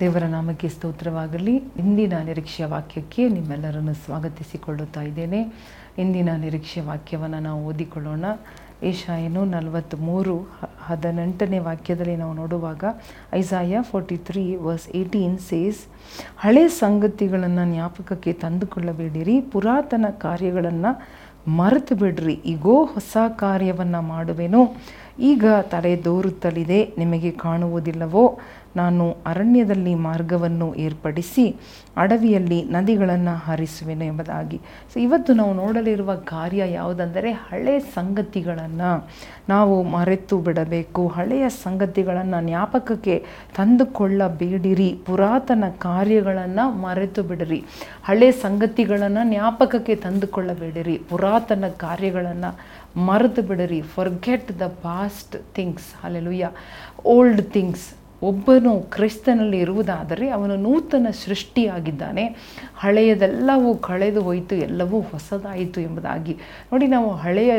ದೇವರ ನಾಮಕ್ಕೆ ಸ್ತೋತ್ರವಾಗಲಿ. ಇಂದಿನ ನಿರೀಕ್ಷೆಯ ವಾಕ್ಯಕ್ಕೆ ನಿಮ್ಮೆಲ್ಲರನ್ನು ಸ್ವಾಗತಿಸಿಕೊಳ್ಳುತ್ತಾ ಇದ್ದೇನೆ. ಇಂದಿನ ನಿರೀಕ್ಷೆ ವಾಕ್ಯವನ್ನು ನಾವು ಓದಿಕೊಳ್ಳೋಣ. ಏಷಾಯನು ನಲವತ್ತ್ಮೂರು ಹದಿನೆಂಟನೇ ವಾಕ್ಯದಲ್ಲಿ ನಾವು ನೋಡುವಾಗ Isaiah forty three verse eighteen says, ಹಳೆ ಸಂಗತಿಗಳನ್ನು ಜ್ಞಾಪಕಕ್ಕೆ ತಂದುಕೊಳ್ಳಬೇಡಿರಿ. ಪುರಾತನ ಕಾರ್ಯಗಳನ್ನು ಮರೆತು ಬಿಡ್ರಿ ಈಗೋ ಹೊಸ ಕಾರ್ಯವನ್ನು ಮಾಡುವೆನು. ಈಗ ತಲೆದೋರುತ್ತಲಿದೆ ನಿಮಗೆ ಕಾಣುವುದಿಲ್ಲವೋ? ನಾನು ಅರಣ್ಯದಲ್ಲಿ ಮಾರ್ಗವನ್ನು ಏರ್ಪಡಿಸಿ ಅಡವಿಯಲ್ಲಿ ನದಿಗಳನ್ನು ಹರಿಸುವೆನು ಎಂಬುದಾಗಿ. ಸೊ ಇವತ್ತು ನಾವು ನೋಡಲಿರುವ ಕಾರ್ಯ ಯಾವುದಂದರೆ ಹಳೆ ಸಂಗತಿಗಳನ್ನು ನಾವು ಮರೆತು ಬಿಡಬೇಕು. ಹಳೆಯ ಸಂಗತಿಗಳನ್ನು ಜ್ಞಾಪಕಕ್ಕೆ ತಂದುಕೊಳ್ಳಬೇಡಿರಿ. ಪುರಾತನ ಕಾರ್ಯಗಳನ್ನು ಮರೆತು ಬಿಡಿರಿ. ಹಳೆ ಸಂಗತಿಗಳನ್ನು ಜ್ಞಾಪಕಕ್ಕೆ ತಂದುಕೊಳ್ಳಬೇಡಿರಿ. ಪುರಾತನ ಕಾರ್ಯಗಳನ್ನು ಮರೆತು ಬಿಡಿರಿ forget the past things alleluia old things ಒಬ್ಬನು ಕ್ರಿಸ್ತನಲ್ಲಿ ಇರುವುದಾದರೆ ಅವನು ನೂತನ ಸೃಷ್ಟಿಯಾಗಿದ್ದಾನೆ. ಹಳೆಯದೆಲ್ಲವೂ ಕಳೆದು ಹೋಯಿತು, ಎಲ್ಲವೂ ಹೊಸದಾಯಿತು ಎಂಬುದಾಗಿ. ನೋಡಿ ನಾವು ಹಳೆಯ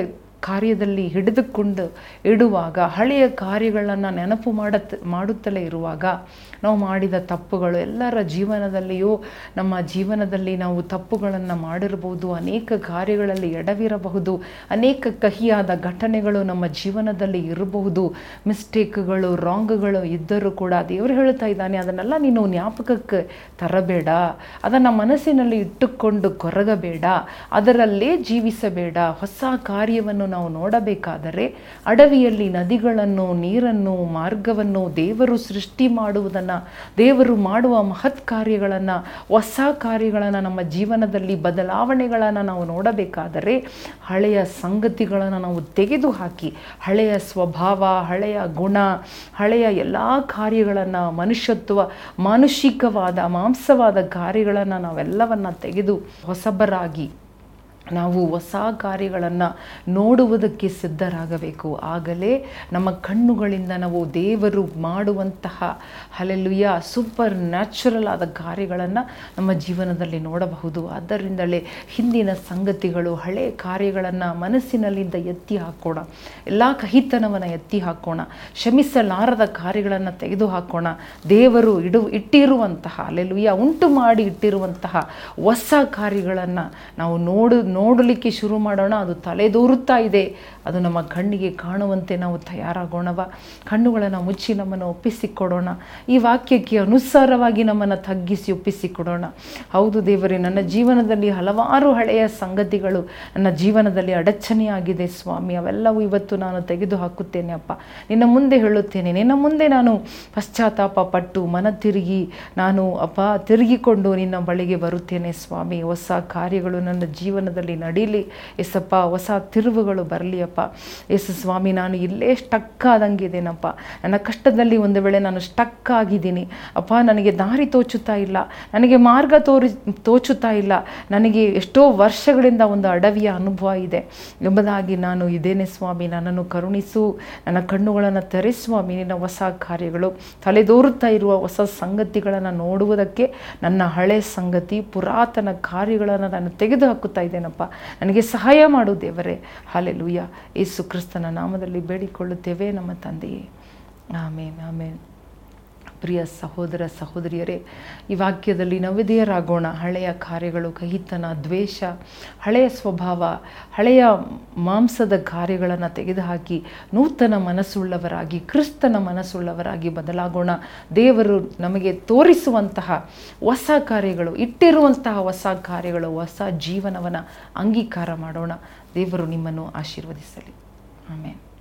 ಕಾರ್ಯದಲ್ಲಿ ಹಿಡಿದುಕೊಂಡು ಇಡುವಾಗ, ಹಳೆಯ ಕಾರ್ಯಗಳನ್ನು ನೆನಪು ಮಾಡತ್, ಮಾಡುತ್ತಲೇ ಇರುವಾಗ, ನಾವು ಮಾಡಿದ ತಪ್ಪುಗಳು ಎಲ್ಲರ ಜೀವನದಲ್ಲಿಯೂ, ನಮ್ಮ ಜೀವನದಲ್ಲಿ ನಾವು ತಪ್ಪುಗಳನ್ನು ಮಾಡಿರಬಹುದು, ಅನೇಕ ಕಾರ್ಯಗಳಲ್ಲಿ ಎಡವಿರಬಹುದು, ಅನೇಕ ಕಹಿಯಾದ ಘಟನೆಗಳು ನಮ್ಮ ಜೀವನದಲ್ಲಿ ಇರಬಹುದು, ಮಿಸ್ಟೇಕ್ಗಳು ರಾಂಗ್ಗಳು ಇದ್ದರೂ ಕೂಡ ದೇವರು ಹೇಳ್ತಾ ಇದ್ದಾನೆ, ಅದನ್ನೆಲ್ಲ ನೀನು ಜ್ಞಾಪಕಕ್ಕೆ ತರಬೇಡ, ಅದನ್ನು ಮನಸ್ಸಿನಲ್ಲಿ ಇಟ್ಟುಕೊಂಡು ಕೊರಗಬೇಡ, ಅದರಲ್ಲೇ ಜೀವಿಸಬೇಡ, ಹೊಸ ಕಾರ್ಯವನ್ನು ನಾವು ನೋಡಬೇಕಾದರೆ ಅಡವಿಯಲ್ಲಿ ನದಿಗಳನ್ನು, ನೀರನ್ನು, ಮಾರ್ಗವನ್ನು ದೇವರು ಸೃಷ್ಟಿ ಮಾಡುವುದನ್ನು, ದೇವರು ಮಾಡುವ ಮಹತ್ ಕಾರ್ಯಗಳನ್ನು, ಹೊಸ ಕಾರ್ಯಗಳನ್ನು ನಮ್ಮ ಜೀವನದಲ್ಲಿ ಬದಲಾವಣೆಗಳನ್ನು ನಾವು ನೋಡಬೇಕಾದರೆ ಹಳೆಯ ಸಂಗತಿಗಳನ್ನು ನಾವು ತೆಗೆದುಹಾಕಿ, ಹಳೆಯ ಸ್ವಭಾವ, ಹಳೆಯ ಗುಣ, ಹಳೆಯ ಎಲ್ಲ ಕಾರ್ಯಗಳನ್ನು, ಮನುಷ್ಯತ್ವ, ಮಾನುಷಿಕವಾದ, ಮಾಂಸವಾದ ಕಾರ್ಯಗಳನ್ನು ನಾವೆಲ್ಲವನ್ನು ತೆಗೆದು ಹೊಸಬರಾಗಿ ನಾವು ಹೊಸ ಕಾರ್ಯಗಳನ್ನು ನೋಡುವುದಕ್ಕೆ ಸಿದ್ಧರಾಗಬೇಕು. ಆಗಲೇ ನಮ್ಮ ಕಣ್ಣುಗಳಿಂದ ನಾವು ದೇವರು ಮಾಡುವಂತಹ ಅಲೆಲುಯ ಸೂಪರ್ ನ್ಯಾಚುರಲ್ ಆದ ಕಾರ್ಯಗಳನ್ನು ನಮ್ಮ ಜೀವನದಲ್ಲಿ ನೋಡಬಹುದು. ಆದ್ದರಿಂದಲೇ ಹಿಂದಿನ ಸಂಗತಿಗಳು, ಹಳೆ ಕಾರ್ಯಗಳನ್ನು ಮನಸ್ಸಿನಲ್ಲಿಂದ ಎತ್ತಿ ಹಾಕೋಣ, ಎಲ್ಲ ಕಹಿತನವನ್ನು ಎತ್ತಿ ಹಾಕೋಣ ಶ್ರಮಿಸಲಾರದ ಕಾರ್ಯಗಳನ್ನು ತೆಗೆದು ಹಾಕೋಣ. ದೇವರು ಇಡು, ಇಟ್ಟಿರುವಂತಹ ಅಲೆಲುಯ ಉಂಟು ಮಾಡಿ ಇಟ್ಟಿರುವಂತಹ ಹೊಸ ಕಾರ್ಯಗಳನ್ನು ನಾವು ನೋಡು ನೋಡಲಿಕ್ಕೆ ಶುರು ಮಾಡೋಣ, ಅದು ತಲೆದೋರುತ್ತಾ ಇದೆ. ಅದು ನಮ್ಮ ಕಣ್ಣಿಗೆ ಕಾಣುವಂತೆ ನಾವು ತಯಾರಾಗೋಣವ. ಕಣ್ಣುಗಳನ್ನು ಮುಚ್ಚಿ ನಮ್ಮನ್ನು ಒಪ್ಪಿಸಿಕೊಡೋಣ. ಈ ವಾಕ್ಯಕ್ಕೆ ಅನುಸಾರವಾಗಿ ನಮ್ಮನ್ನು ತಗ್ಗಿಸಿ ಒಪ್ಪಿಸಿಕೊಡೋಣ. ಹೌದು ದೇವರೇ, ನನ್ನ ಜೀವನದಲ್ಲಿ ಹಲವಾರು ಹಳೆಯ ಸಂಗತಿಗಳು ನನ್ನ ಜೀವನದಲ್ಲಿ ಅಡಚಣೆಯಾಗಿದೆ ಸ್ವಾಮಿ. ಅವೆಲ್ಲವೂ ಇವತ್ತು ನಾನು ತೆಗೆದು ಹಾಕುತ್ತೇನೆ ಅಪ್ಪ. ನಿನ್ನ ಮುಂದೆ ಹೇಳುತ್ತೇನೆ. ನಿನ್ನ ಮುಂದೆ ನಾನು ಪಶ್ಚಾತ್ತಾಪ ಪಟ್ಟು ಮನ ತಿರುಗಿ ನಾನು ಅಪ್ಪ ತಿರುಗಿಕೊಂಡು ನಿನ್ನ ಬಳಿಗೆ ಬರುತ್ತೇನೆ ಸ್ವಾಮಿ. ಹೊಸ ಕಾರ್ಯಗಳು ನನ್ನ ಜೀವನದಲ್ಲಿ ನಡೀಲಿ. ಎಸಪ್ಪ ಹೊಸ ತಿರುವುಗಳು ಬರಲಿ ಅಪ್ಪ ಎಸ್ ಸ್ವಾಮಿ, ನಾನು ಇಲ್ಲೇ ಸ್ಟಕ್ ಆದಂಗಿದ್ದೇನಪ್ಪ. ನನ್ನ ಕಷ್ಟದಲ್ಲಿ ಒಂದು ವೇಳೆ ನಾನು ಸ್ಟಕ್ ಆಗಿದ್ದೀನಿ. ಅಪ್ಪ, ನನಗೆ ದಾರಿ ತೋಚುತ್ತಾ ಇಲ್ಲ. ನನಗೆ ಮಾರ್ಗ ತೋರಿ, ತೋಚುತ್ತಾ ಇಲ್ಲ. ನನಗೆ ಎಷ್ಟೋ ವರ್ಷಗಳಿಂದ ಒಂದು ಅಡವಿಯ ಅನುಭವ ಇದೆ. ಎಂಬುದಾಗಿ ನಾನು ಇದೇನೆ ಸ್ವಾಮಿ. ನನ್ನನ್ನು ಕರುಣಿಸು. ನನ್ನ ಕಣ್ಣುಗಳನ್ನು ತೆರೆ ಸ್ವಾಮಿ. ನಿನ್ನ ಹೊಸ ಕಾರ್ಯಗಳು. ತಲೆದೋರುತ್ತಾ ಇರುವ ಹೊಸ ಸಂಗತಿಗಳನ್ನು ನೋಡುವುದಕ್ಕೆ ನನ್ನ ಹಳೆ ಸಂಗತಿ, ಪುರಾತನ ಕಾರ್ಯಗಳನ್ನು ನಾನು ತೆಗೆದು ಹಾಕುತ್ತಾ ಇದ್ದೇನಪ್ಪ ನನಗೆ ಸಹಾಯ ಮಾಡು ದೇವರೇ. ಹಾಲೆಲೂಯ. ಯೇಸು ಕ್ರಿಸ್ತನ ನಾಮದಲ್ಲಿ ಬೇಡಿಕೊಳ್ಳುತ್ತೇವೆ ನಮ್ಮ ತಂದೆಯೇ. ಆಮೇನ್ ಆಮೇನ್. ಪ್ರಿಯ ಸಹೋದರ ಸಹೋದರಿಯರೇ, ಈ ವಾಕ್ಯದಲ್ಲಿ ನವದೆಯರಾಗೋಣ ಹಳೆಯ ಕಾರ್ಯಗಳು, ಕಹಿತನ, ದ್ವೇಷ, ಹಳೆಯ ಸ್ವಭಾವ, ಹಳೆಯ ಮಾಂಸದ ಕಾರ್ಯಗಳನ್ನು ತೆಗೆದುಹಾಕಿ ನೂತನ ಮನಸ್ಸುಳ್ಳವರಾಗಿ, ಕ್ರಿಸ್ತನ ಮನಸ್ಸುಳ್ಳವರಾಗಿ ಬದಲಾಗೋಣ. ದೇವರು ನಮಗೆ ತೋರಿಸುವಂತಹ ಹೊಸ ಕಾರ್ಯಗಳು, ಇಟ್ಟಿರುವಂತಹ ಹೊಸ ಕಾರ್ಯಗಳು, ಹೊಸ ಜೀವನವನ್ನು ಅಂಗೀಕಾರ ಮಾಡೋಣ. ದೇವರು ನಿಮ್ಮನ್ನು ಆಶೀರ್ವದಿಸಲಿ. ಆಮೇಲೆ